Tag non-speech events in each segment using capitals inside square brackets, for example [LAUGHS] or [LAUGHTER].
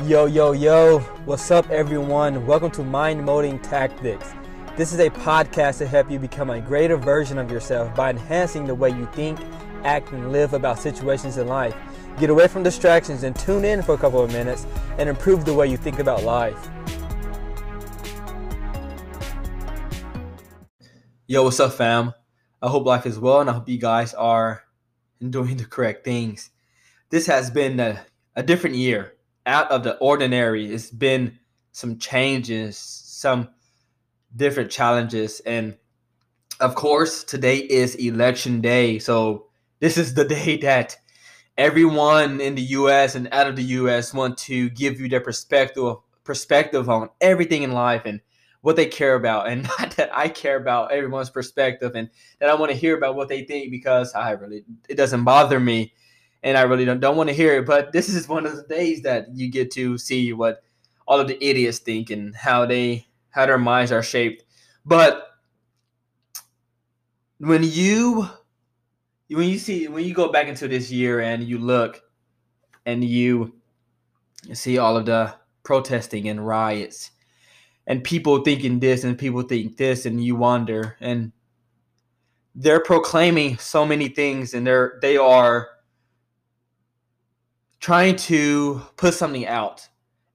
Yo, yo, yo, what's up, everyone? Welcome to Mind Molding Tactics. This is a podcast to help you become a greater version of yourself by enhancing the way you think, act, and live about situations in life. Get away from distractions and tune in for a couple of minutes and improve the way you think about life. Yo, what's up, fam? I hope life is well and I hope you guys are [LAUGHS] doing the correct things. This has been a, a different year, out of the ordinary. It's been some changes, some different challenges. And of course, today is election day. So, this is the [LAUGHS] day that everyone in the US and out of the US want to give you their perspective perspective on everything in life and what they care about and [LAUGHS] not that I care about everyone's perspective and that I want to hear about what they think because I really it doesn't bother me and I really don't, don't want to hear it but this is one of the days that you get to see what all of the idiots think and how they how their minds are shaped. But when you when you see when you go back into this year and you look and you see all of the protesting and riots and people thinking this and people think this and you wonder and they're proclaiming so many things and they're they are trying to put something out.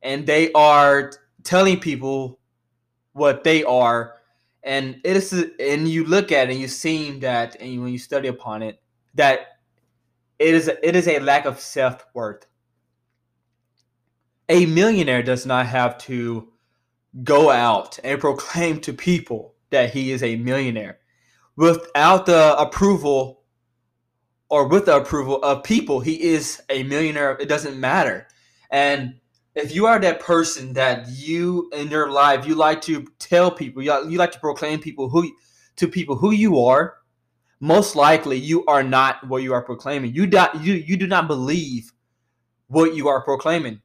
And they are telling people what they are. And it is and you look at it and you see that and when you study upon it that it is it is a lack of self-worth. A millionaire does not have to go out and [LAUGHS] proclaim to people that he is a millionaire. Without the approval or with the approval of people he is a millionaire. It doesn't matter. And if you are that person that you in your life you like to tell people you, you like to proclaim people who to people who you are most likely you are not what you are proclaiming. You do, you, you do not believe what you are proclaiming.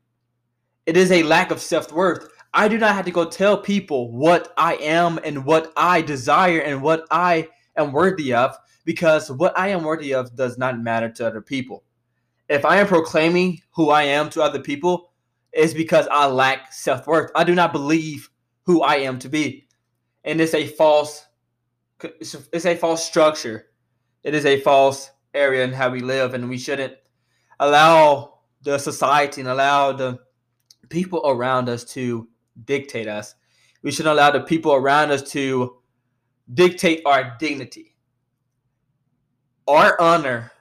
It is a lack of self-worth. I do not have to go tell people what I am and what I desire and what I am worthy of because what I am worthy of does not matter to other people. If I am proclaiming who I am to other people, it's because I lack self worth. I do not believe who I am to be. And it's a false it's a false structure. It is a false area in how we live and we shouldn't allow the society and allow the people around us to dictate us. We should not allow the people around us to dictate our dignity, our honor,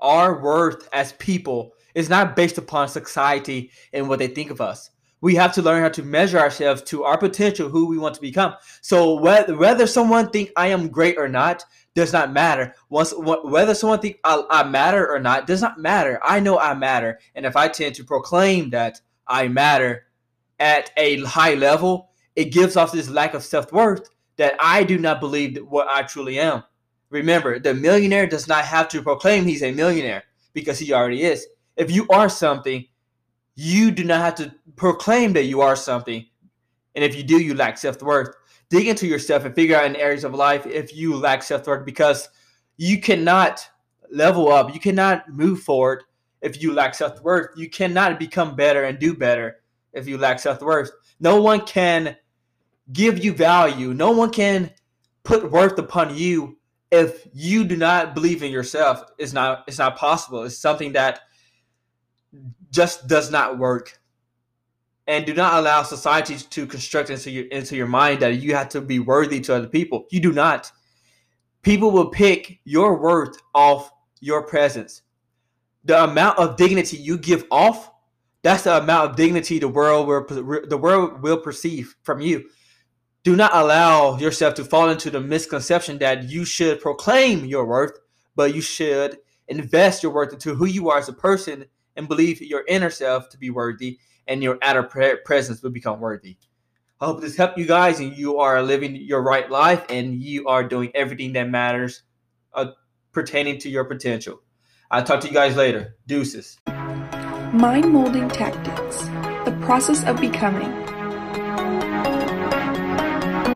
our worth as people is not based upon society and what they think of us. We have to learn how to measure ourselves to our potential, who we want to become. So whether whether someone think I am great or not does not matter. Once whether someone think I, I matter or not does not matter. I know I matter, and if I tend to proclaim that I matter, at a high level, it gives off this lack of self worth that I do not believe what I truly am. Remember, the millionaire does not have to proclaim he's a millionaire because he already is. If you are something, you do not have to proclaim that you are something. And if you do, you lack self worth. Dig into yourself and figure out in areas of life if you lack self worth because you cannot level up, you cannot move forward if you lack self worth. You cannot become better and do better if you lack self worth. No one can give you value. No one can put worth upon you if you do not believe in yourself. It's not it's not possible. It's something that just does not work. And do not allow society to construct into your into your mind that you have to be worthy to other people. You do not. People will pick your worth off your presence. The amount of dignity you give off that's the amount of dignity the world will the world will perceive from you. Do not allow yourself to fall into the misconception that you should proclaim your worth, but you should invest your worth into who you are as a person and believe your inner self to be worthy and your outer presence will become worthy. I hope this helped you guys and you are living your right life and you are doing everything that matters uh, pertaining to your potential. I'll talk to you guys later. Deuces. Mind Molding Tactics The Process of Becoming